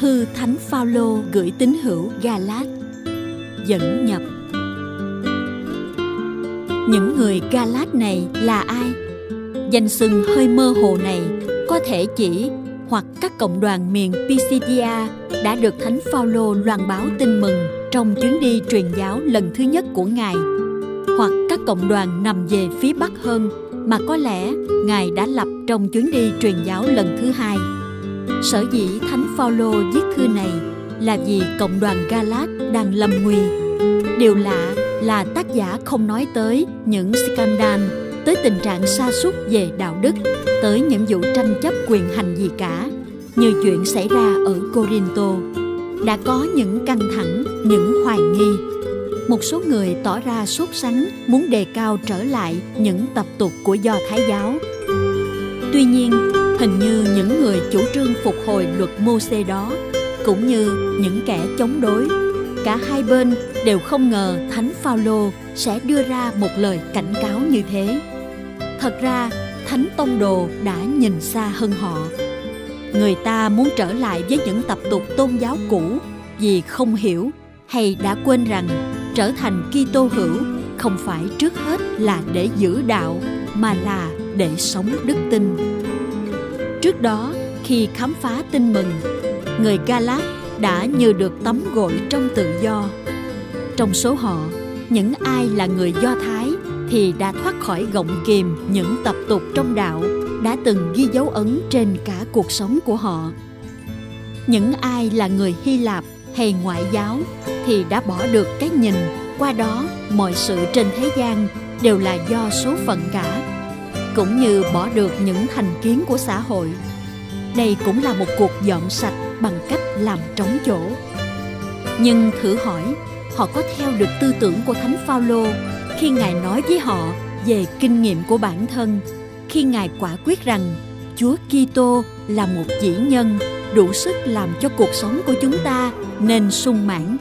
Thư Thánh Phaolô gửi tín hữu Galat dẫn nhập. Những người Galat này là ai? Danh xưng hơi mơ hồ này có thể chỉ hoặc các cộng đoàn miền Pisidia đã được Thánh Phaolô loan báo tin mừng trong chuyến đi truyền giáo lần thứ nhất của Ngài, hoặc các cộng đoàn nằm về phía Bắc hơn mà có lẽ Ngài đã lập trong chuyến đi truyền giáo lần thứ hai. Sở dĩ Thánh Phaolô viết thư này là vì cộng đoàn Galat đang lâm nguy. Điều lạ là tác giả không nói tới những scandal, tới tình trạng sa sút về đạo đức, tới những vụ tranh chấp quyền hành gì cả, như chuyện xảy ra ở Corinto. Đã có những căng thẳng, những hoài nghi. Một số người tỏ ra sốt sắng muốn đề cao trở lại những tập tục của Do Thái giáo. Tuy nhiên, hình như những người chủ trương phục hồi luật mô xê đó cũng như những kẻ chống đối cả hai bên đều không ngờ thánh phaolô sẽ đưa ra một lời cảnh cáo như thế thật ra thánh tông đồ đã nhìn xa hơn họ người ta muốn trở lại với những tập tục tôn giáo cũ vì không hiểu hay đã quên rằng trở thành Kitô hữu không phải trước hết là để giữ đạo mà là để sống đức tin. Trước đó, khi khám phá tin mừng, người Galat đã như được tắm gội trong tự do. Trong số họ, những ai là người Do Thái thì đã thoát khỏi gọng kìm những tập tục trong đạo đã từng ghi dấu ấn trên cả cuộc sống của họ. Những ai là người Hy Lạp hay ngoại giáo thì đã bỏ được cái nhìn. Qua đó, mọi sự trên thế gian đều là do số phận cả, cũng như bỏ được những thành kiến của xã hội. Đây cũng là một cuộc dọn sạch bằng cách làm trống chỗ. Nhưng thử hỏi, họ có theo được tư tưởng của thánh phaolô khi ngài nói với họ về kinh nghiệm của bản thân? Khi ngài quả quyết rằng chúa kitô là một chỉ nhân đủ sức làm cho cuộc sống của chúng ta nên sung mãn,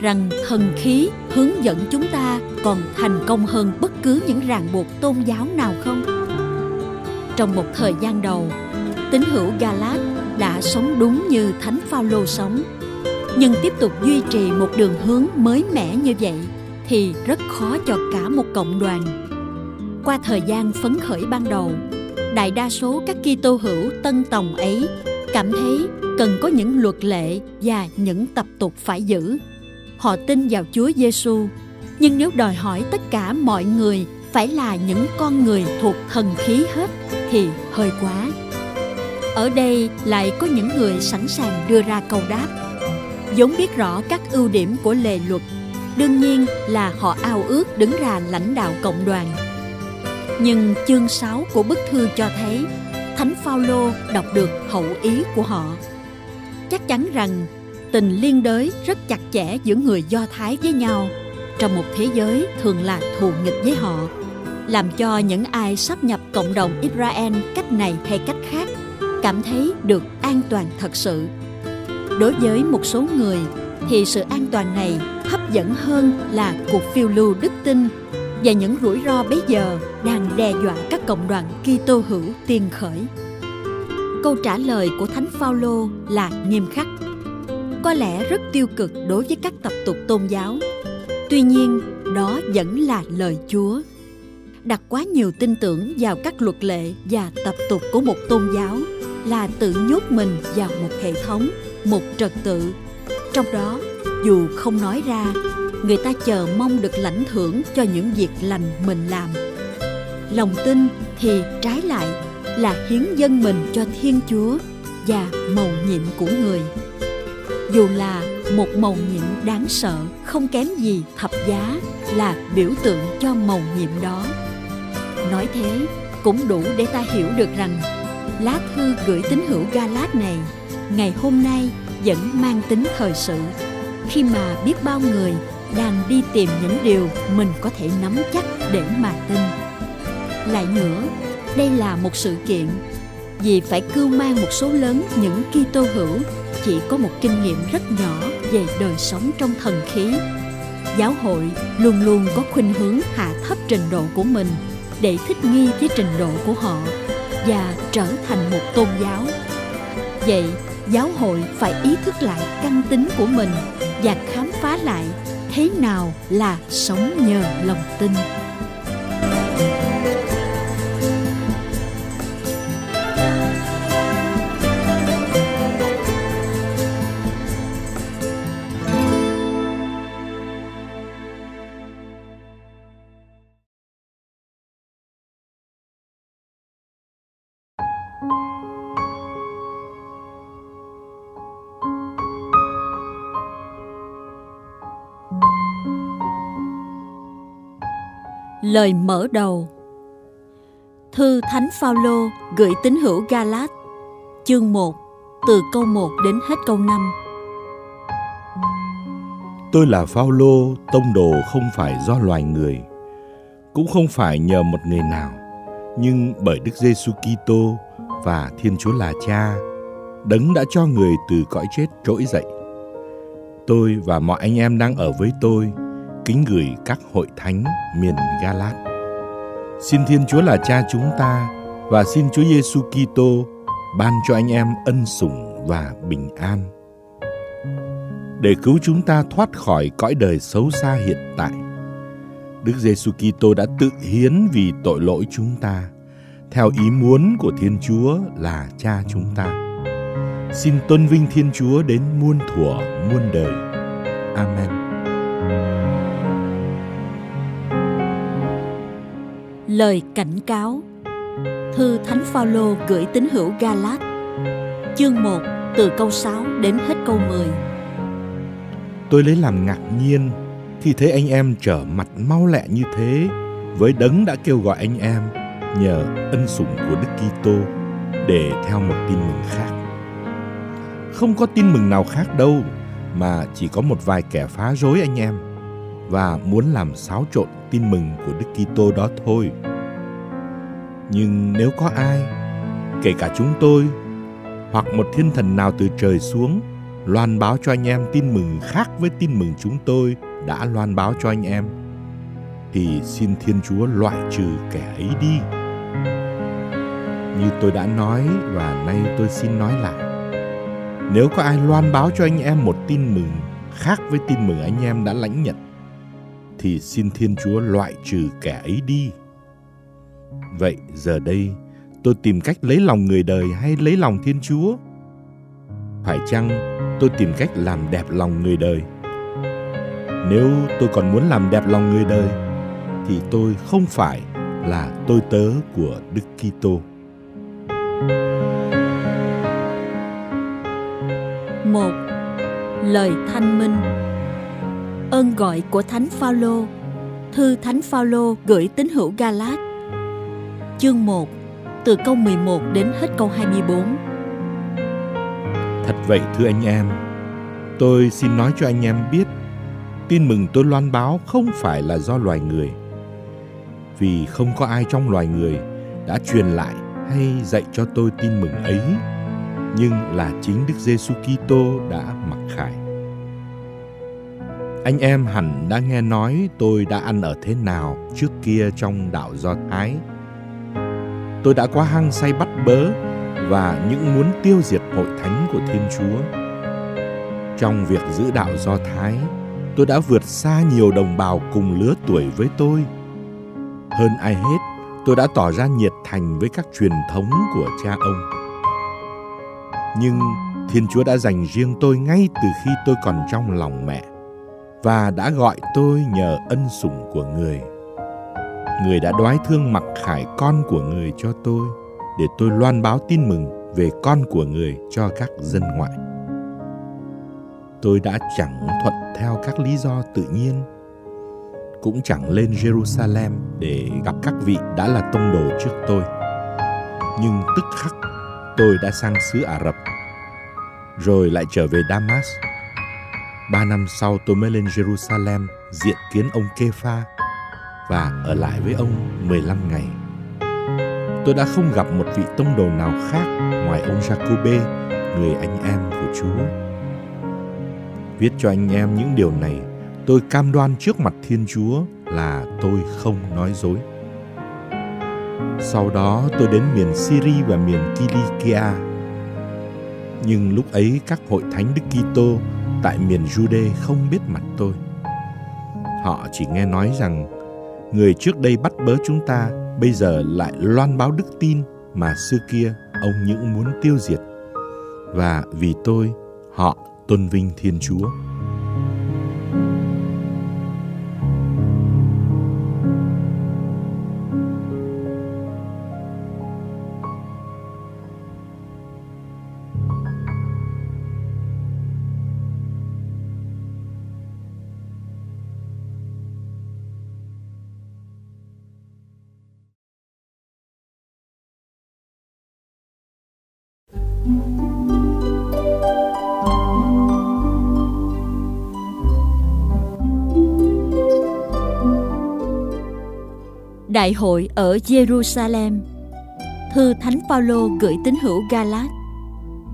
rằng thần khí hướng dẫn chúng ta còn thành công hơn bất cứ những ràng buộc tôn giáo nào không. Trong một thời gian đầu, tín hữu galat đã sống đúng như thánh phaolô sống, nhưng tiếp tục duy trì một đường hướng mới mẻ như vậy thì rất khó cho cả một cộng đoàn. Qua thời gian phấn khởi ban đầu, đại đa số các Kitô hữu tân tòng ấy cảm thấy cần có những luật lệ và những tập tục phải giữ. Họ tin vào Chúa Giêsu, nhưng nếu đòi hỏi tất cả mọi người phải là những con người thuộc thần khí hết thì hơi quá. Ở đây lại có những người sẵn sàng đưa ra câu đáp. vốn biết rõ các ưu điểm của lề luật, đương nhiên là họ ao ước đứng ra lãnh đạo cộng đoàn. Nhưng chương 6 của bức thư cho thấy Thánh Phaolô đọc được hậu ý của họ. Chắc chắn rằng tình liên đới rất chặt chẽ giữa người Do Thái với nhau trong một thế giới thường là thù nghịch với họ, làm cho những ai sắp nhập cộng đồng Israel cách này hay cách khác cảm thấy được an toàn thật sự. Đối với một số người thì sự an toàn này hấp dẫn hơn là cuộc phiêu lưu đức tin và những rủi ro bây giờ đang đe dọa các cộng đoàn Kitô hữu tiên khởi. Câu trả lời của Thánh Phaolô là nghiêm khắc. Có lẽ rất tiêu cực đối với các tập tục tôn giáo. Tuy nhiên, đó vẫn là lời Chúa. Đặt quá nhiều tin tưởng vào các luật lệ và tập tục của một tôn giáo là tự nhốt mình vào một hệ thống, một trật tự. Trong đó, dù không nói ra người ta chờ mong được lãnh thưởng cho những việc lành mình làm. Lòng tin thì trái lại là hiến dân mình cho thiên chúa và mầu nhiệm của người. Dù là một mầu nhiệm đáng sợ, không kém gì thập giá là biểu tượng cho mầu nhiệm đó. Nói thế cũng đủ để ta hiểu được rằng lá thư gửi tín hữu galat này ngày hôm nay vẫn mang tính thời sự. Khi mà biết bao người đang đi tìm những điều mình có thể nắm chắc để mà tin. Lại nữa, đây là một sự kiện vì phải cưu mang một số lớn những Kitô hữu chỉ có một kinh nghiệm rất nhỏ về đời sống trong thần khí. Giáo hội luôn luôn có khuynh hướng hạ thấp trình độ của mình để thích nghi với trình độ của họ và trở thành một tôn giáo. Vậy, giáo hội phải ý thức lại căn tính của mình và khám phá lại thế nào là sống nhờ lòng tin? Lời mở đầu. Thư Thánh Phaolô gửi tín hữu Galat Chương 1 Từ câu 1 đến hết câu 5 Tôi là Phaolô, tông đồ không phải do loài người Cũng không phải nhờ một người nào Nhưng bởi Đức Giêsu Kitô và Thiên Chúa là Cha Đấng đã cho người từ cõi chết trỗi dậy. Tôi và mọi anh em đang ở với tôi kính gửi các hội thánh miền Galat. Xin Thiên Chúa là Cha chúng ta và xin Chúa Giêsu Kitô ban cho anh em ân sủng và bình an. Để cứu chúng ta thoát khỏi cõi đời xấu xa hiện tại, Đức Giêsu Kitô đã tự hiến vì tội lỗi chúng ta, theo ý muốn của Thiên Chúa là Cha chúng ta. Xin tôn vinh Thiên Chúa đến muôn thuở muôn đời. Amen. Lời cảnh cáo. Thư Thánh Phaolô gửi tín hữu Galat. Chương 1 từ câu 6 đến hết câu 10 Tôi lấy làm ngạc nhiên khi thấy anh em trở mặt mau lẹ như thế, với đấng đã kêu gọi anh em nhờ ân sủng của Đức Kitô để theo một tin mừng khác. Không có tin mừng nào khác đâu, mà chỉ có một vài kẻ phá rối anh em và muốn làm xáo trộn tin mừng của Đức Kitô đó thôi. Nhưng nếu có ai, kể cả chúng tôi hoặc một thiên thần nào từ trời xuống loan báo cho anh em tin mừng khác với tin mừng chúng tôi đã loan báo cho anh em thì xin Thiên Chúa loại trừ kẻ ấy đi. Như tôi đã nói và nay tôi xin nói lại. Nếu có ai loan báo cho anh em một tin mừng khác với tin mừng anh em đã lãnh nhận thì xin Thiên Chúa loại trừ kẻ ấy đi. Vậy giờ đây, tôi tìm cách lấy lòng người đời hay lấy lòng Thiên Chúa? Phải chăng tôi tìm cách làm đẹp lòng người đời? Nếu tôi còn muốn làm đẹp lòng người đời, thì tôi không phải là tôi tớ của Đức Kitô. một, Lời thanh minh ơn gọi của Thánh Phaolô. Thư Thánh Phaolô gửi tín hữu Galat. Chương 1, từ câu 11 đến hết câu 24. Thật vậy thưa anh em, tôi xin nói cho anh em biết, tin mừng tôi loan báo không phải là do loài người. Vì không có ai trong loài người đã truyền lại hay dạy cho tôi tin mừng ấy, nhưng là chính Đức Giêsu Kitô đã mặc khải. Anh em hẳn đã nghe nói tôi đã ăn ở thế nào trước kia trong đạo Do Thái. Tôi đã quá hăng say bắt bớ và những muốn tiêu diệt hội thánh của Thiên Chúa. Trong việc giữ đạo Do Thái, tôi đã vượt xa nhiều đồng bào cùng lứa tuổi với tôi. Hơn ai hết, tôi đã tỏ ra nhiệt thành với các truyền thống của cha ông. Nhưng Thiên Chúa đã dành riêng tôi ngay từ khi tôi còn trong lòng mẹ và đã gọi tôi nhờ ân sủng của người. Người đã đoái thương mặc khải con của người cho tôi để tôi loan báo tin mừng về con của người cho các dân ngoại. Tôi đã chẳng thuận theo các lý do tự nhiên, cũng chẳng lên Jerusalem để gặp các vị đã là tông đồ trước tôi. Nhưng tức khắc tôi đã sang xứ Ả Rập, rồi lại trở về Damas Ba năm sau tôi mới lên Jerusalem diện kiến ông Kepha và ở lại với ông 15 ngày. Tôi đã không gặp một vị tông đồ nào khác ngoài ông Jacobe, người anh em của Chúa. Viết cho anh em những điều này, tôi cam đoan trước mặt Thiên Chúa là tôi không nói dối. Sau đó tôi đến miền Syria và miền Kilikia. Nhưng lúc ấy các hội thánh Đức Kitô tại miền Jude không biết mặt tôi. Họ chỉ nghe nói rằng người trước đây bắt bớ chúng ta bây giờ lại loan báo đức tin mà xưa kia ông những muốn tiêu diệt. Và vì tôi, họ tôn vinh Thiên Chúa. Đại hội ở Jerusalem. Thư Thánh Phaolô gửi tín hữu Galat.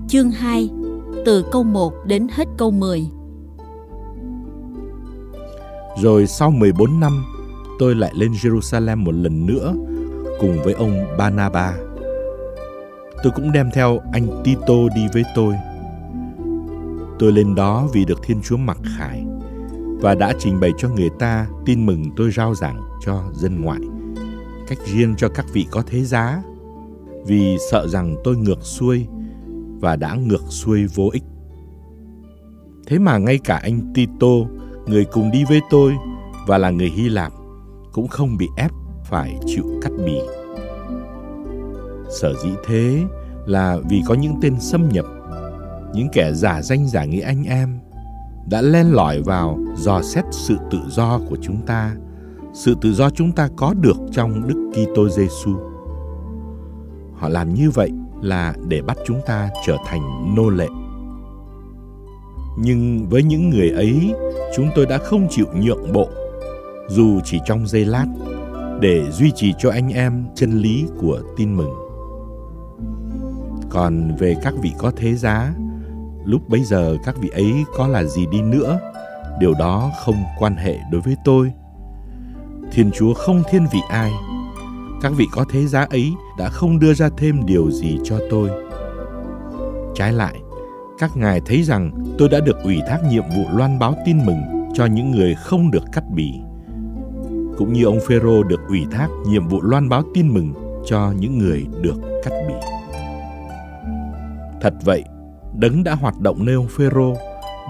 Chương 2 Từ câu 1 đến hết câu 10 Rồi sau 14 năm, Tôi lại lên Jerusalem một lần nữa Cùng với ông Banaba. Tôi cũng đem theo anh Tito đi với tôi. Tôi lên đó vì được Thiên Chúa mặc khải và đã trình bày cho người ta tin mừng tôi rao giảng cho dân ngoại cách riêng cho các vị có thế giá vì sợ rằng tôi ngược xuôi và đã ngược xuôi vô ích. Thế mà ngay cả anh Tito, người cùng đi với tôi và là người Hy Lạp, cũng không bị ép phải chịu cắt bì. Sở dĩ thế là vì có những tên xâm nhập, những kẻ giả danh giả nghĩa anh em, đã len lỏi vào dò xét sự tự do của chúng ta sự tự do chúng ta có được trong Đức Kitô Giêsu. Họ làm như vậy là để bắt chúng ta trở thành nô lệ. Nhưng với những người ấy, chúng tôi đã không chịu nhượng bộ, dù chỉ trong giây lát, để duy trì cho anh em chân lý của tin mừng. Còn về các vị có thế giá, lúc bấy giờ các vị ấy có là gì đi nữa, điều đó không quan hệ đối với tôi Thiên Chúa không thiên vị ai. Các vị có thế giá ấy đã không đưa ra thêm điều gì cho tôi. Trái lại, các ngài thấy rằng tôi đã được ủy thác nhiệm vụ loan báo tin mừng cho những người không được cắt bì. Cũng như ông Phêrô được ủy thác nhiệm vụ loan báo tin mừng cho những người được cắt bì. Thật vậy, đấng đã hoạt động nơi ông Phêrô,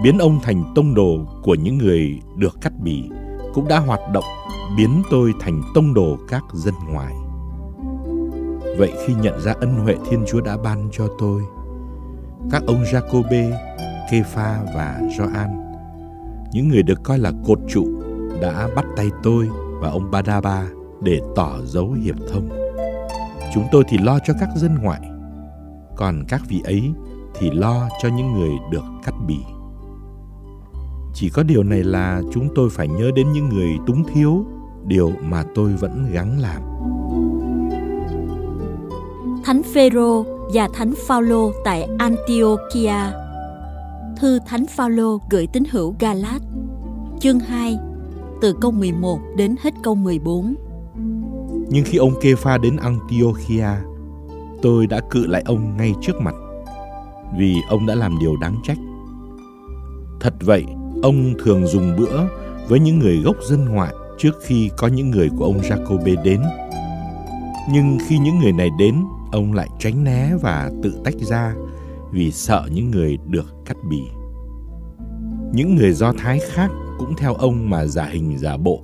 biến ông thành tông đồ của những người được cắt bì, cũng đã hoạt động biến tôi thành tông đồ các dân ngoài. Vậy khi nhận ra ân huệ Thiên Chúa đã ban cho tôi, các ông Jacobe, Kepha và Gioan, những người được coi là cột trụ, đã bắt tay tôi và ông Badaba để tỏ dấu hiệp thông. Chúng tôi thì lo cho các dân ngoại, còn các vị ấy thì lo cho những người được cắt bì. Chỉ có điều này là chúng tôi phải nhớ đến những người túng thiếu điều mà tôi vẫn gắng làm. Thánh Phêrô và Thánh Phaolô tại Antiochia. Thư Thánh Phaolô gửi tín hữu Galat. Chương 2, từ câu 11 đến hết câu 14. Nhưng khi ông Kepha đến Antiochia, tôi đã cự lại ông ngay trước mặt, vì ông đã làm điều đáng trách. Thật vậy, ông thường dùng bữa với những người gốc dân ngoại trước khi có những người của ông Jacobe đến. Nhưng khi những người này đến, ông lại tránh né và tự tách ra vì sợ những người được cắt bì. Những người Do Thái khác cũng theo ông mà giả hình giả bộ,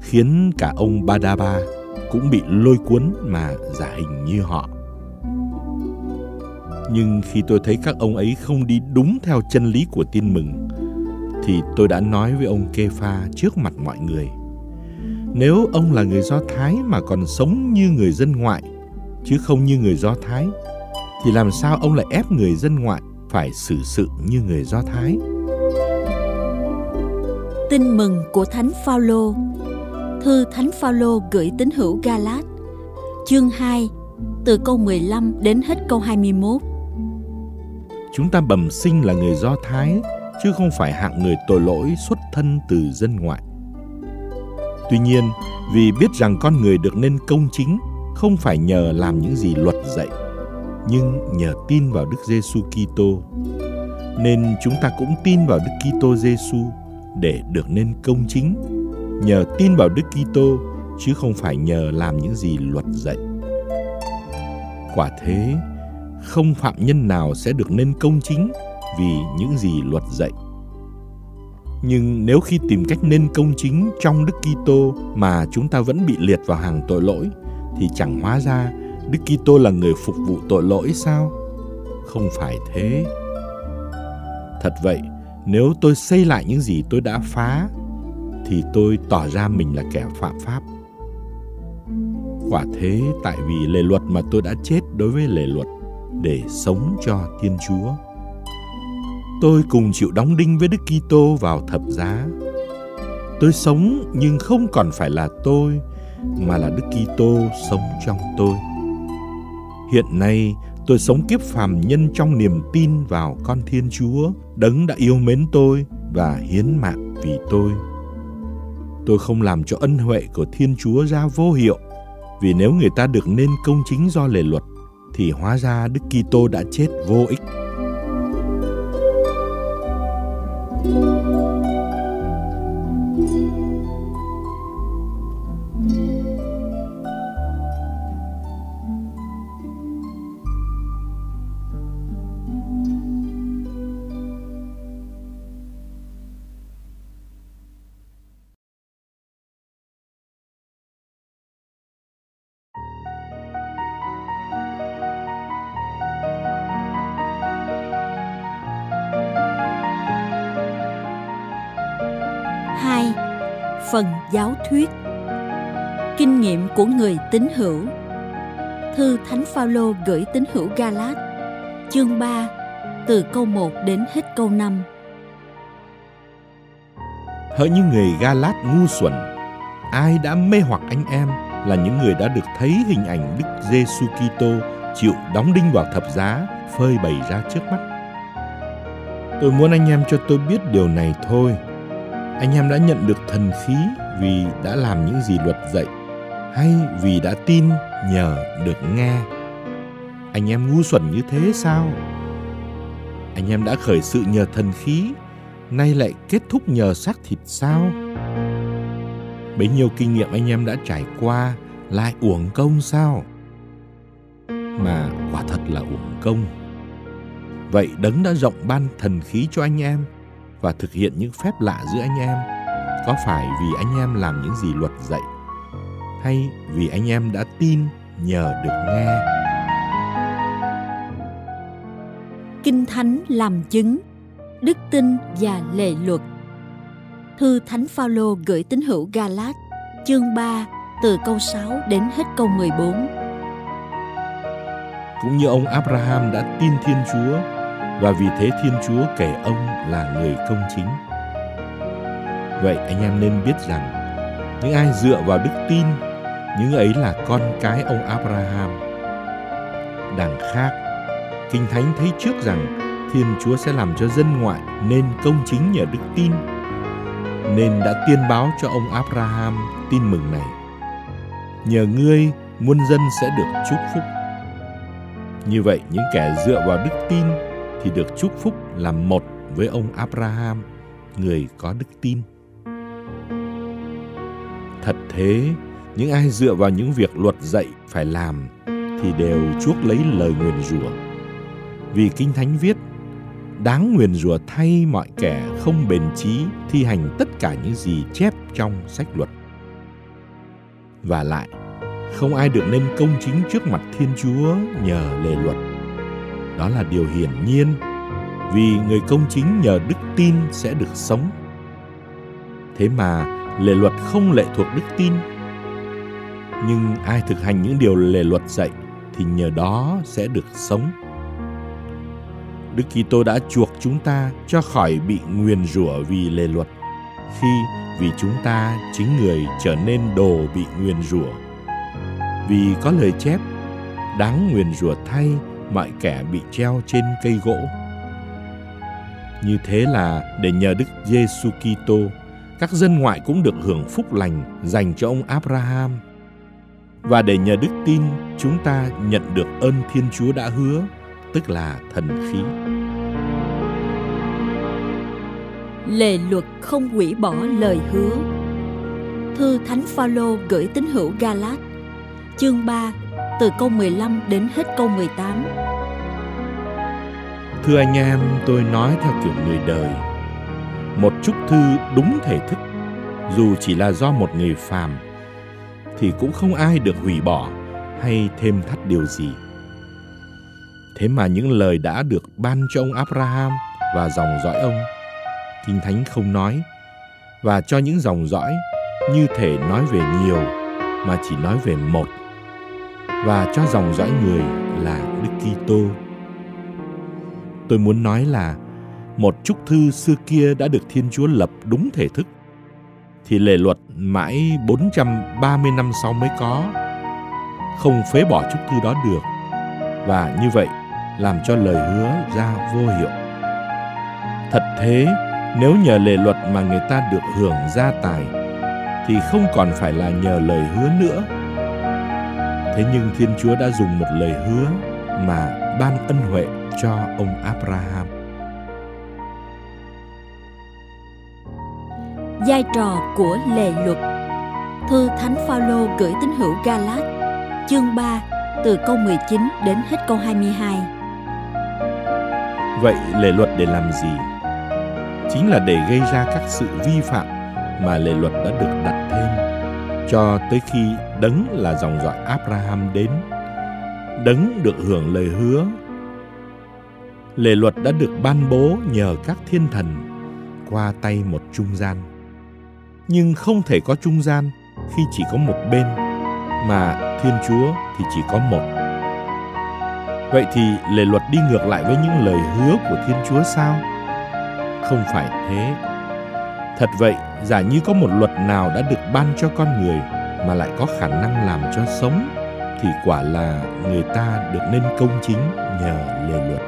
khiến cả ông Badaba cũng bị lôi cuốn mà giả hình như họ. Nhưng khi tôi thấy các ông ấy không đi đúng theo chân lý của tin mừng, thì tôi đã nói với ông Kepha trước mặt mọi người nếu ông là người Do Thái mà còn sống như người dân ngoại, chứ không như người Do Thái, thì làm sao ông lại ép người dân ngoại phải xử sự như người Do Thái? Tin mừng của Thánh Phaolô. Thư Thánh Phaolô gửi tín hữu Galat, chương 2, từ câu 15 đến hết câu 21. Chúng ta bẩm sinh là người Do Thái, chứ không phải hạng người tội lỗi xuất thân từ dân ngoại. Tuy nhiên, vì biết rằng con người được nên công chính không phải nhờ làm những gì luật dạy, nhưng nhờ tin vào Đức Giêsu Kitô, nên chúng ta cũng tin vào Đức Kitô Giêsu để được nên công chính, nhờ tin vào Đức Kitô chứ không phải nhờ làm những gì luật dạy. Quả thế, không phạm nhân nào sẽ được nên công chính vì những gì luật dạy. Nhưng nếu khi tìm cách nên công chính trong Đức Kitô mà chúng ta vẫn bị liệt vào hàng tội lỗi thì chẳng hóa ra Đức Kitô là người phục vụ tội lỗi sao? Không phải thế. Thật vậy, nếu tôi xây lại những gì tôi đã phá thì tôi tỏ ra mình là kẻ phạm pháp. Quả thế tại vì lề luật mà tôi đã chết đối với lề luật để sống cho Thiên Chúa. Tôi cùng chịu đóng đinh với Đức Kitô vào thập giá. Tôi sống nhưng không còn phải là tôi mà là Đức Kitô sống trong tôi. Hiện nay tôi sống kiếp phàm nhân trong niềm tin vào con Thiên Chúa, đấng đã yêu mến tôi và hiến mạng vì tôi. Tôi không làm cho ân huệ của Thiên Chúa ra vô hiệu, vì nếu người ta được nên công chính do lề luật, thì hóa ra Đức Kitô đã chết vô ích. thank you phần giáo thuyết. Kinh nghiệm của người tín hữu. Thư thánh phaolô gửi tín hữu galat chương 3 từ câu 1 đến hết câu 5 hỡi những người galat ngu xuẩn, ai đã mê hoặc anh em là những người đã được thấy hình ảnh Đức Giêsu Kitô chịu đóng đinh vào thập giá, phơi bày ra trước mắt. Tôi muốn anh em cho tôi biết điều này thôi anh em đã nhận được thần khí vì đã làm những gì luật dạy hay vì đã tin nhờ được nghe. Anh em ngu xuẩn như thế sao? Anh em đã khởi sự nhờ thần khí, nay lại kết thúc nhờ xác thịt sao? Bấy nhiêu kinh nghiệm anh em đã trải qua, lại uổng công sao? Mà quả thật là uổng công. Vậy đấng đã rộng ban thần khí cho anh em và thực hiện những phép lạ giữa anh em. Có phải vì anh em làm những gì luật dạy hay vì anh em đã tin nhờ được nghe? Kinh thánh làm chứng đức tin và lệ luật. Thư thánh phaolô gửi tín hữu galat chương 3 từ câu 6 đến hết câu 14 cũng như ông Abraham đã tin Thiên Chúa và vì thế Thiên Chúa kể ông là người công chính. Vậy anh em nên biết rằng, những ai dựa vào đức tin, những ấy là con cái ông Abraham. Đằng khác, Kinh Thánh thấy trước rằng Thiên Chúa sẽ làm cho dân ngoại nên công chính nhờ đức tin, nên đã tiên báo cho ông Abraham tin mừng này. Nhờ ngươi, muôn dân sẽ được chúc phúc. Như vậy, những kẻ dựa vào đức tin thì được chúc phúc làm một với ông Abraham, người có đức tin. Thật thế, những ai dựa vào những việc luật dạy phải làm thì đều chuốc lấy lời nguyền rủa. Vì Kinh Thánh viết, đáng nguyền rủa thay mọi kẻ không bền trí thi hành tất cả những gì chép trong sách luật. Và lại, không ai được nên công chính trước mặt Thiên Chúa nhờ lề luật đó là điều hiển nhiên, vì người công chính nhờ đức tin sẽ được sống. Thế mà, lề luật không lệ thuộc đức tin. Nhưng ai thực hành những điều lề luật dạy thì nhờ đó sẽ được sống. Đức Kitô đã chuộc chúng ta cho khỏi bị nguyền rủa vì lề luật, khi vì chúng ta chính người trở nên đồ bị nguyền rủa. Vì có lời chép, đáng nguyền rủa thay mọi kẻ bị treo trên cây gỗ. Như thế là để nhờ Đức Giêsu Kitô, các dân ngoại cũng được hưởng phúc lành dành cho ông Abraham. Và để nhờ đức tin, chúng ta nhận được ơn Thiên Chúa đã hứa, tức là thần khí. Lề luật không hủy bỏ lời hứa. Thư Thánh Phaolô gửi tín hữu Galat, chương 3, từ câu 15 đến hết câu 18. Thưa anh em, tôi nói theo kiểu người đời. Một chúc thư đúng thể thức, dù chỉ là do một người phàm, thì cũng không ai được hủy bỏ hay thêm thắt điều gì. Thế mà những lời đã được ban cho ông Abraham và dòng dõi ông, Kinh Thánh không nói, và cho những dòng dõi như thể nói về nhiều mà chỉ nói về một và cho dòng dõi người là Đức Kitô. Tôi muốn nói là một chúc thư xưa kia đã được Thiên Chúa lập đúng thể thức thì lề luật mãi 430 năm sau mới có. Không phế bỏ chúc thư đó được. Và như vậy làm cho lời hứa ra vô hiệu. Thật thế, nếu nhờ lề luật mà người ta được hưởng gia tài thì không còn phải là nhờ lời hứa nữa. Thế nhưng Thiên Chúa đã dùng một lời hứa mà ban ân huệ cho ông Abraham. Vai trò của lề luật Thư Thánh Phaolô gửi tín hữu Galat chương 3 từ câu 19 đến hết câu 22. Vậy lề luật để làm gì? Chính là để gây ra các sự vi phạm mà lề luật đã được đặt thêm cho tới khi đấng là dòng dõi Abraham đến. Đấng được hưởng lời hứa. Lề luật đã được ban bố nhờ các thiên thần qua tay một trung gian. Nhưng không thể có trung gian khi chỉ có một bên, mà Thiên Chúa thì chỉ có một. Vậy thì lề luật đi ngược lại với những lời hứa của Thiên Chúa sao? Không phải thế. Thật vậy, giả như có một luật nào đã được ban cho con người mà lại có khả năng làm cho sống thì quả là người ta được nên công chính nhờ lề luật.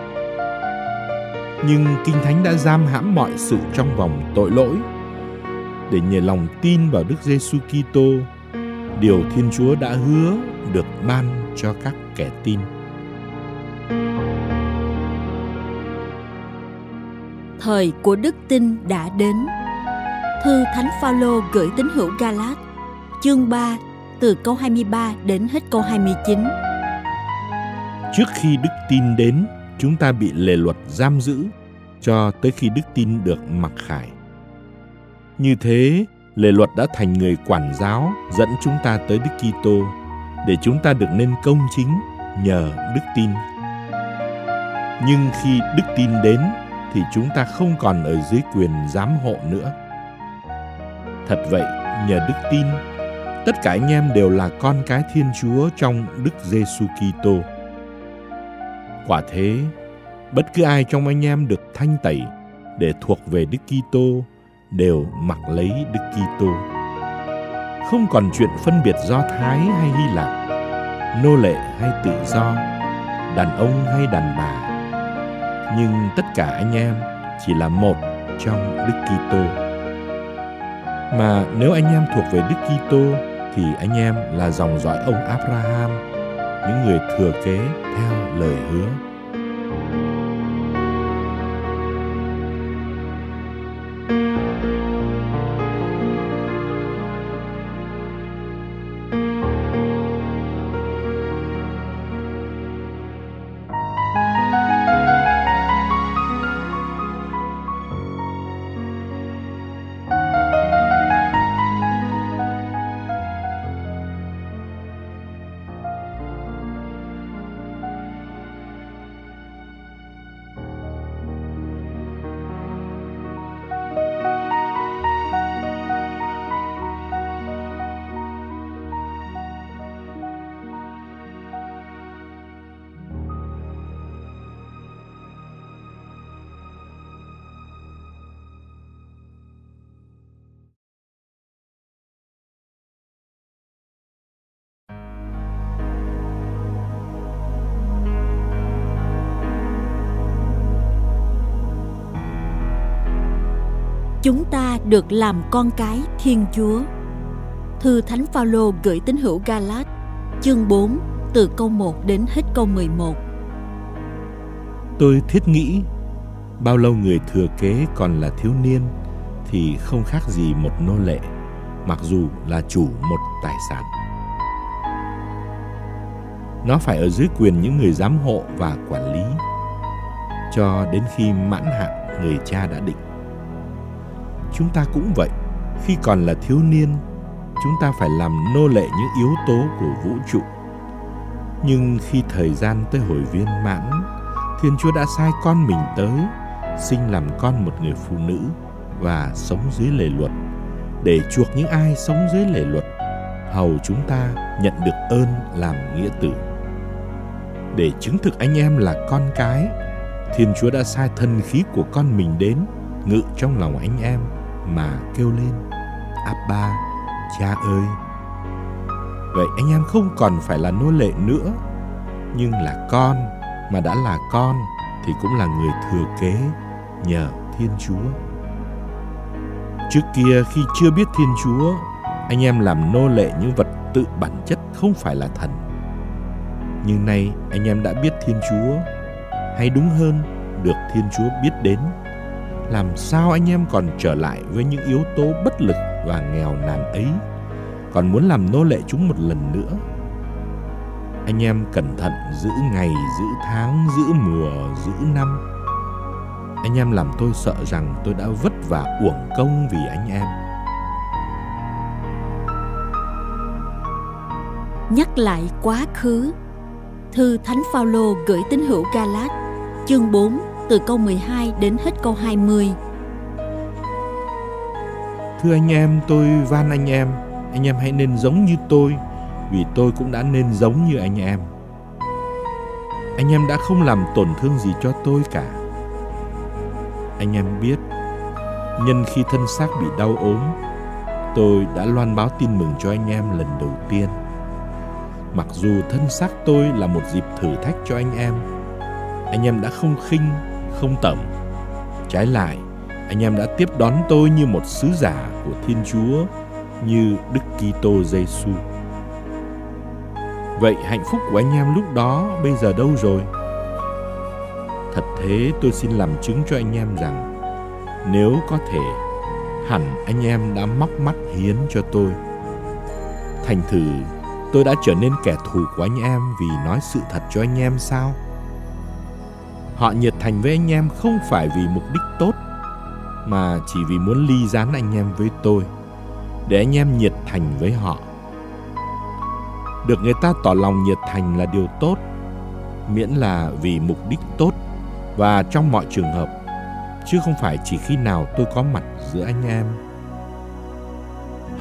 Nhưng Kinh Thánh đã giam hãm mọi sự trong vòng tội lỗi để nhờ lòng tin vào Đức Giêsu Kitô, điều Thiên Chúa đã hứa được ban cho các kẻ tin. Thời của đức tin đã đến. Thư Thánh Phaolô gửi tín hữu Galat, chương 3, từ câu 23 đến hết câu 29. Trước khi đức tin đến, chúng ta bị lề luật giam giữ cho tới khi đức tin được mặc khải. Như thế, lề luật đã thành người quản giáo dẫn chúng ta tới Đức Kitô để chúng ta được nên công chính nhờ đức tin. Nhưng khi đức tin đến thì chúng ta không còn ở dưới quyền giám hộ nữa. Thật vậy, nhờ đức tin, tất cả anh em đều là con cái Thiên Chúa trong Đức Giêsu Kitô. Quả thế, bất cứ ai trong anh em được thanh tẩy để thuộc về Đức Kitô đều mặc lấy Đức Kitô. Không còn chuyện phân biệt Do Thái hay Hy Lạp, nô lệ hay tự do, đàn ông hay đàn bà. Nhưng tất cả anh em chỉ là một trong Đức Kitô. Mà nếu anh em thuộc về Đức Kitô thì anh em là dòng dõi ông Abraham, những người thừa kế theo lời hứa. Chúng ta được làm con cái Thiên Chúa. Thư Thánh Phaolô gửi tín hữu Galat, chương 4, từ câu 1 đến hết câu 11. Tôi thiết nghĩ, bao lâu người thừa kế còn là thiếu niên thì không khác gì một nô lệ, mặc dù là chủ một tài sản. Nó phải ở dưới quyền những người giám hộ và quản lý, cho đến khi mãn hạn người cha đã định. Chúng ta cũng vậy, khi còn là thiếu niên, chúng ta phải làm nô lệ những yếu tố của vũ trụ. Nhưng khi thời gian tới hồi viên mãn, Thiên Chúa đã sai con mình tới, sinh làm con một người phụ nữ và sống dưới lề luật, để chuộc những ai sống dưới lề luật, hầu chúng ta nhận được ơn làm nghĩa tử. Để chứng thực anh em là con cái, Thiên Chúa đã sai thân khí của con mình đến ngự trong lòng anh em mà kêu lên Abba, cha ơi. Vậy anh em không còn phải là nô lệ nữa, nhưng là con mà đã là con thì cũng là người thừa kế nhờ Thiên Chúa. Trước kia khi chưa biết Thiên Chúa, anh em làm nô lệ những vật tự bản chất không phải là thần. Nhưng nay anh em đã biết Thiên Chúa, hay đúng hơn được Thiên Chúa biết đến. Làm sao anh em còn trở lại với những yếu tố bất lực và nghèo nàn ấy, còn muốn làm nô lệ chúng một lần nữa? Anh em cẩn thận giữ ngày, giữ tháng, giữ mùa, giữ năm. Anh em làm tôi sợ rằng tôi đã vất vả uổng công vì anh em. Nhắc lại quá khứ thư thánh phaolô gửi tín hữu galat chương 4 từ câu 12 đến hết câu 20 Thưa anh em, tôi van anh em, anh em hãy nên giống như tôi, vì tôi cũng đã nên giống như anh em. Anh em đã không làm tổn thương gì cho tôi cả. Anh em biết nhân khi thân xác bị đau ốm tôi đã loan báo tin mừng cho anh em lần đầu tiên. Mặc dù thân xác tôi là một dịp thử thách cho anh em anh em đã không khinh không tầm. trái lại, anh em đã tiếp đón tôi như một sứ giả của thiên chúa, như đức kitô giêsu vậy hạnh phúc của anh em lúc đó bây giờ đâu rồi Thật thế tôi xin làm chứng cho anh em rằng, nếu có thể, hẳn anh em đã móc mắt hiến cho tôi. Thành thử, tôi đã trở nên kẻ thù của anh em vì nói sự thật cho anh em sao? Họ nhiệt thành với anh em không phải vì mục đích tốt, mà chỉ vì muốn ly gián anh em với tôi, để anh em nhiệt thành với họ. Được người ta tỏ lòng nhiệt thành là điều tốt, miễn là vì mục đích tốt và trong mọi trường hợp, chứ không phải chỉ khi nào tôi có mặt giữa anh em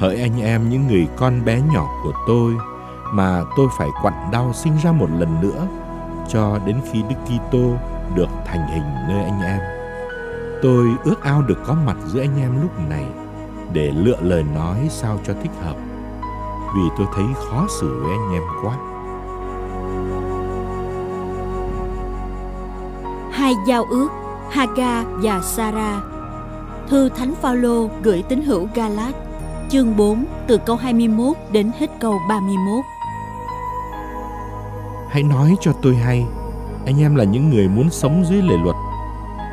hỡi anh em những người con bé nhỏ của tôi mà tôi phải quặn đau sinh ra một lần nữa cho đến khi Đức Kitô được thành hình nơi anh em. Tôi ước ao được có mặt giữa anh em lúc này để lựa lời nói sao cho thích hợp vì tôi thấy khó xử với anh em quá. hai giao ước Haga và Sarah. Thư Thánh Phaolô gửi tín hữu Galat, chương 4 từ câu 21 đến hết câu 31. Hãy nói cho tôi hay, anh em là những người muốn sống dưới lề luật.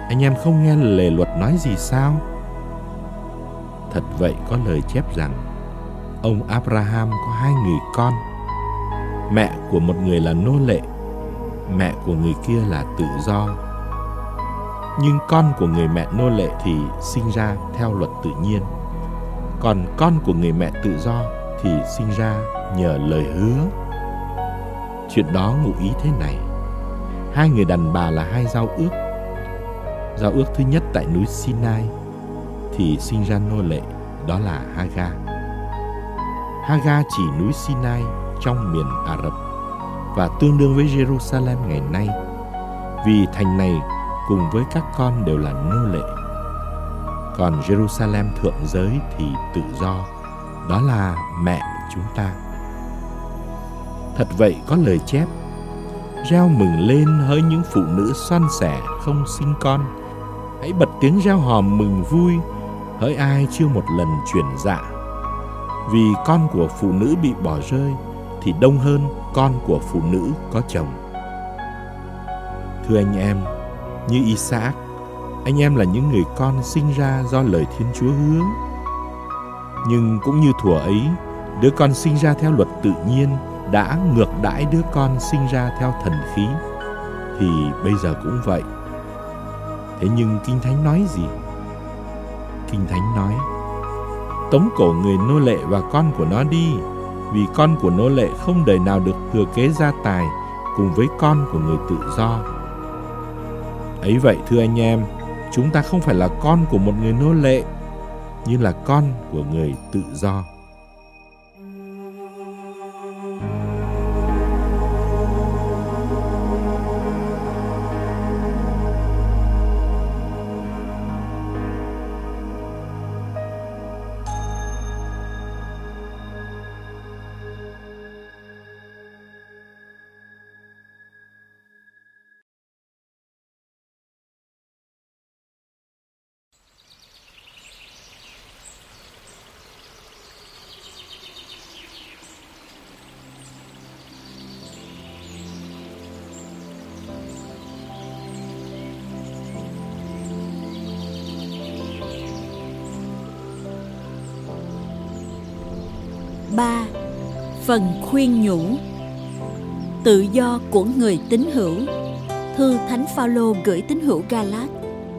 Anh em không nghe lề luật nói gì sao? Thật vậy có lời chép rằng ông Abraham có hai người con. Mẹ của một người là nô lệ, mẹ của người kia là tự do nhưng con của người mẹ nô lệ thì sinh ra theo luật tự nhiên còn con của người mẹ tự do thì sinh ra nhờ lời hứa chuyện đó ngụ ý thế này hai người đàn bà là hai giao ước giao ước thứ nhất tại núi sinai thì sinh ra nô lệ đó là haga haga chỉ núi sinai trong miền ả rập và tương đương với jerusalem ngày nay vì thành này cùng với các con đều là nô lệ. Còn Jerusalem thượng giới thì tự do, đó là mẹ chúng ta. Thật vậy có lời chép, reo mừng lên hỡi những phụ nữ xoan xẻ không sinh con, hãy bật tiếng reo hò mừng vui, hỡi ai chưa một lần chuyển dạ. Vì con của phụ nữ bị bỏ rơi thì đông hơn con của phụ nữ có chồng. Thưa anh em như isaac anh em là những người con sinh ra do lời thiên chúa hứa. Nhưng cũng như thuở ấy đứa con sinh ra theo luật tự nhiên đã ngược đãi đứa con sinh ra theo thần khí thì bây giờ cũng vậy. Thế nhưng kinh thánh nói gì? Kinh thánh nói, tống cổ người nô lệ và con của nó đi, vì con của nô lệ không đời nào được thừa kế gia tài cùng với con của người tự do. Ấy vậy, thưa anh em, chúng ta không phải là con của một người nô lệ như là con của người tự do. Khuyên nhủ. Tự do của người tín hữu. Thư Thánh Phaolô gửi tín hữu Galat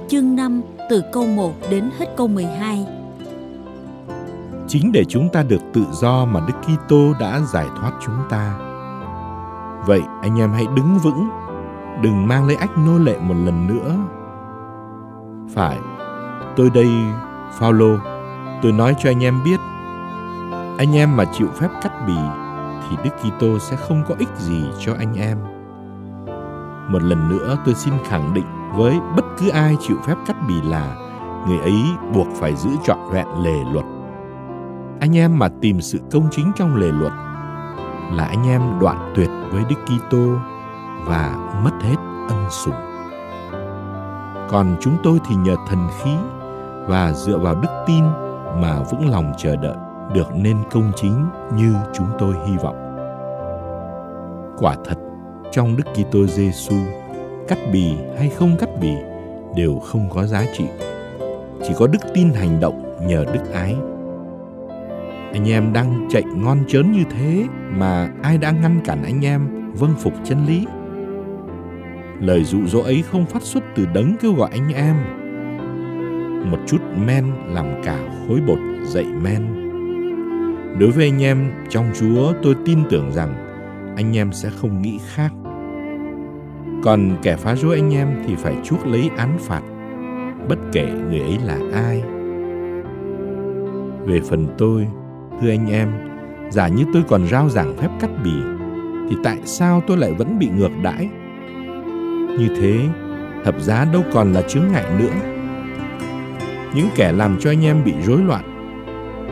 Chương 5 từ câu 1 đến hết câu 12 Chính để chúng ta được tự do mà Đức Kitô đã giải thoát chúng ta. Vậy anh em hãy đứng vững, đừng mang lấy ách nô lệ một lần nữa. Phải, tôi đây, Phaolô, tôi nói cho anh em biết. Anh em mà chịu phép cắt bì thì Đức Kitô sẽ không có ích gì cho anh em. Một lần nữa tôi xin khẳng định với bất cứ ai chịu phép cắt bì là, người ấy buộc phải giữ trọn vẹn lề luật. Anh em mà tìm sự công chính trong lề luật là anh em đoạn tuyệt với Đức Kitô và mất hết ân sủng. Còn chúng tôi thì nhờ thần khí và dựa vào đức tin mà vững lòng chờ đợi được nên công chính như chúng tôi hy vọng. Quả thật, trong Đức Kitô Giêsu, cắt bì hay không cắt bì đều không có giá trị. Chỉ có đức tin hành động nhờ đức ái. Anh em đang chạy ngon chớn như thế mà ai đã ngăn cản anh em vâng phục chân lý? Lời dụ dỗ ấy không phát xuất từ đấng kêu gọi anh em. Một chút men làm cả khối bột dậy men Đối với anh em trong Chúa, tôi tin tưởng rằng anh em sẽ không nghĩ khác. Còn kẻ phá rối anh em thì phải chuốc lấy án phạt, bất kể người ấy là ai. Về phần tôi, thưa anh em, giả như tôi còn rao giảng phép cắt bì, thì tại sao tôi lại vẫn bị ngược đãi? Như thế, thập giá đâu còn là chướng ngại nữa. Những kẻ làm cho anh em bị rối loạn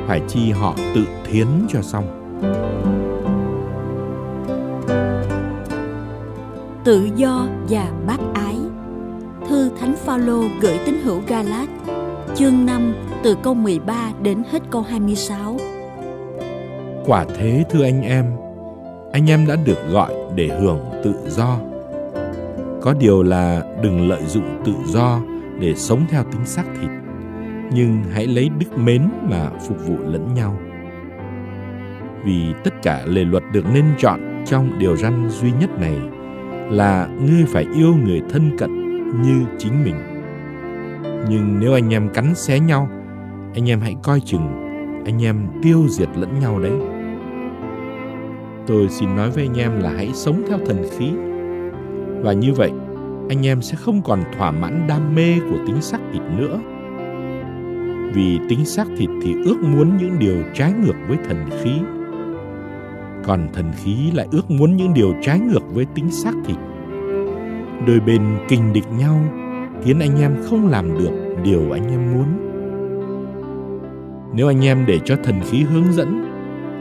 phải chi họ tự thiến cho xong. Tự do và bác ái. Thư thánh phaolô gửi tín hữu galat chương 5 từ câu 13 đến hết câu 26 quả thế thưa anh em anh em đã được gọi để hưởng tự do. Có điều là đừng lợi dụng tự do để sống theo tính xác thịt nhưng hãy lấy đức mến mà phục vụ lẫn nhau vì tất cả lề luật được nên chọn trong điều răn duy nhất này là ngươi phải yêu người thân cận như chính mình. Nhưng nếu anh em cắn xé nhau, anh em hãy coi chừng, anh em tiêu diệt lẫn nhau đấy. Tôi xin nói với anh em là hãy sống theo thần khí. Và như vậy, anh em sẽ không còn thỏa mãn đam mê của tính sắc thịt nữa. Vì tính xác thịt thì ước muốn những điều trái ngược với thần khí còn thần khí lại ước muốn những điều trái ngược với tính xác thịt. Đôi bên kinh địch nhau, khiến anh em không làm được điều anh em muốn. Nếu anh em để cho thần khí hướng dẫn,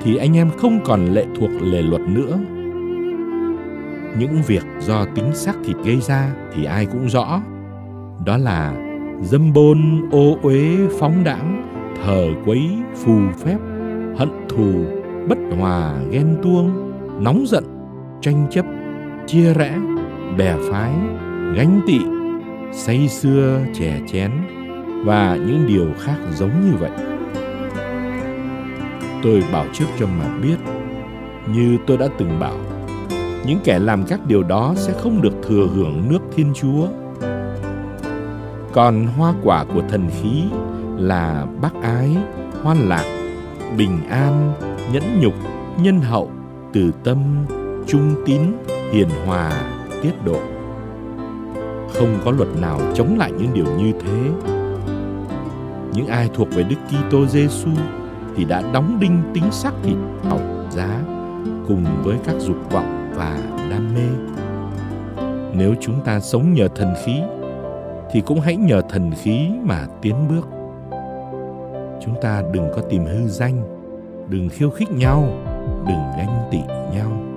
thì anh em không còn lệ thuộc lề luật nữa. Những việc do tính xác thịt gây ra thì ai cũng rõ. Đó là dâm bôn, ô uế, phóng đãng, thờ quấy, phù phép, hận thù bất hòa ghen tuông, nóng giận, tranh chấp, chia rẽ, bè phái, gánh tị, say xưa chè chén và những điều khác giống như vậy. Tôi bảo trước cho mà biết, như tôi đã từng bảo, những kẻ làm các điều đó sẽ không được thừa hưởng nước thiên chúa. Còn hoa quả của thần khí là bác ái hoan lạc, bình an nhẫn nhục nhân hậu từ tâm trung tín hiền hòa tiết độ không có luật nào chống lại những điều như thế những ai thuộc về Đức Kitô Giêsu thì đã đóng đinh tính xác thịt học giá cùng với các dục vọng và đam mê. Nếu chúng ta sống nhờ thần khí thì cũng hãy nhờ thần khí mà tiến bước. Chúng ta đừng có tìm hư danh, đừng khiêu khích nhau, đừng ganh tị nhau.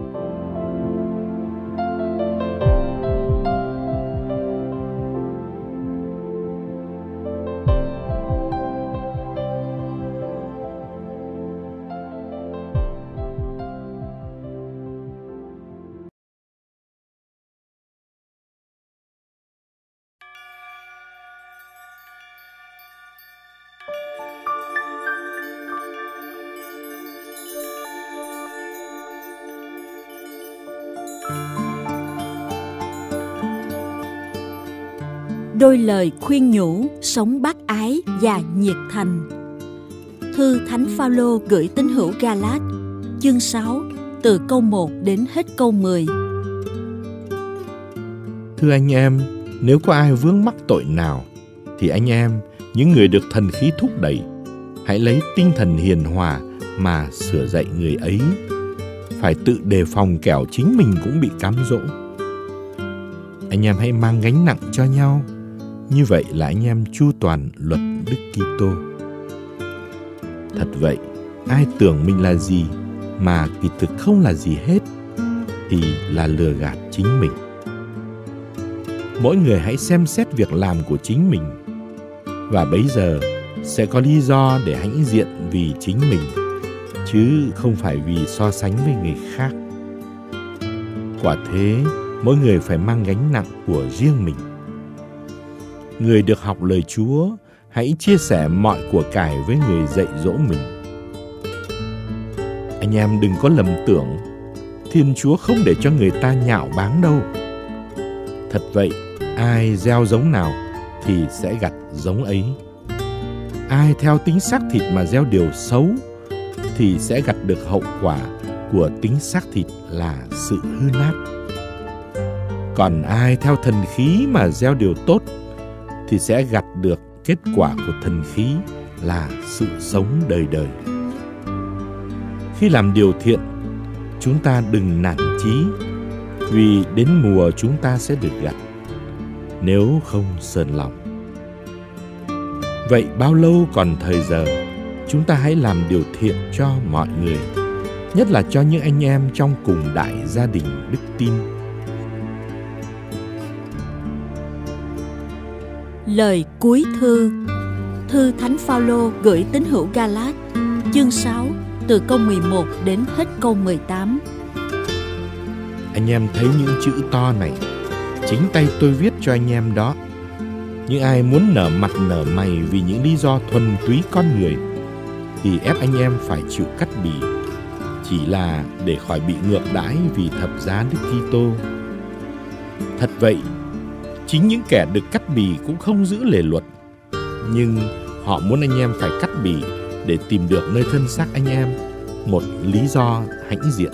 Đôi lời khuyên nhủ sống bác ái và nhiệt thành. Thư Thánh Phaolô gửi tín hữu Galat, chương 6, từ câu 1 đến hết câu 10. Thưa anh em, nếu có ai vướng mắc tội nào, thì anh em, những người được thần khí thúc đẩy, hãy lấy tinh thần hiền hòa mà sửa dạy người ấy. Phải tự đề phòng kẻo chính mình cũng bị cám dỗ. Anh em hãy mang gánh nặng cho nhau như vậy là anh em chu toàn luật Đức Kitô. Thật vậy, ai tưởng mình là gì mà kỳ thực không là gì hết thì là lừa gạt chính mình. Mỗi người hãy xem xét việc làm của chính mình và bấy giờ sẽ có lý do để hãnh diện vì chính mình chứ không phải vì so sánh với người khác. Quả thế, mỗi người phải mang gánh nặng của riêng mình người được học lời Chúa hãy chia sẻ mọi của cải với người dạy dỗ mình. Anh em đừng có lầm tưởng Thiên Chúa không để cho người ta nhạo báng đâu. Thật vậy, ai gieo giống nào thì sẽ gặt giống ấy. Ai theo tính xác thịt mà gieo điều xấu thì sẽ gặt được hậu quả của tính xác thịt là sự hư nát. Còn ai theo thần khí mà gieo điều tốt thì sẽ gặt được kết quả của thần khí là sự sống đời đời. Khi làm điều thiện, chúng ta đừng nản chí vì đến mùa chúng ta sẽ được gặt nếu không sờn lòng. Vậy bao lâu còn thời giờ, chúng ta hãy làm điều thiện cho mọi người, nhất là cho những anh em trong cùng đại gia đình đức tin Lời cuối thư. Thư Thánh Phaolô gửi tín hữu Galat Chương 6 từ câu 11 đến hết câu 18 Anh em thấy những chữ to này. Chính tay tôi viết cho anh em đó. Những ai muốn nở mặt nở mày vì những lý do thuần túy con người Thì ép anh em phải chịu cắt bì. Chỉ là để khỏi bị ngược đãi vì thập giá Đức Kitô. Thật vậy, Chính những kẻ được cắt bì cũng không giữ lề luật, nhưng họ muốn anh em phải cắt bì để tìm được nơi thân xác anh em, một lý do hãnh diện.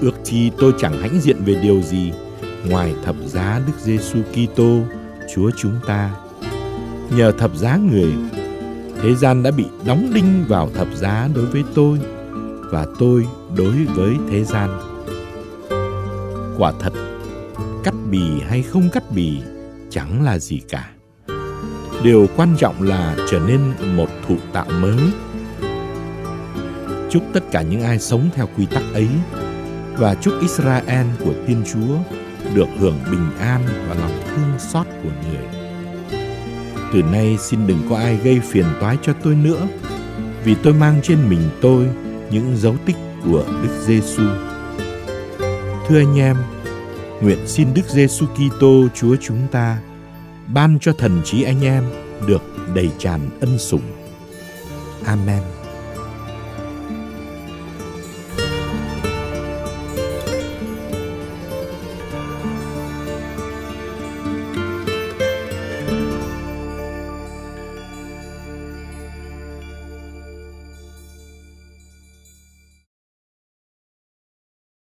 Ước chi tôi chẳng hãnh diện về điều gì ngoài thập giá Đức Giêsu Kitô, Chúa chúng ta. Nhờ thập giá người, thế gian đã bị đóng đinh vào thập giá đối với tôi và tôi đối với thế gian. Quả thật, cắt bì hay không cắt bì chẳng là gì cả điều quan trọng là trở nên một thụ tạo mới chúc tất cả những ai sống theo quy tắc ấy và chúc Israel của Thiên Chúa được hưởng bình an và lòng thương xót của người. từ nay xin đừng có ai gây phiền toái cho tôi nữa, vì tôi mang trên mình tôi những dấu tích của Đức Giêsu. Thưa anh em, nguyện xin Đức Giêsu Kitô Chúa chúng ta ban cho thần trí anh em được đầy tràn ân sủng. Amen.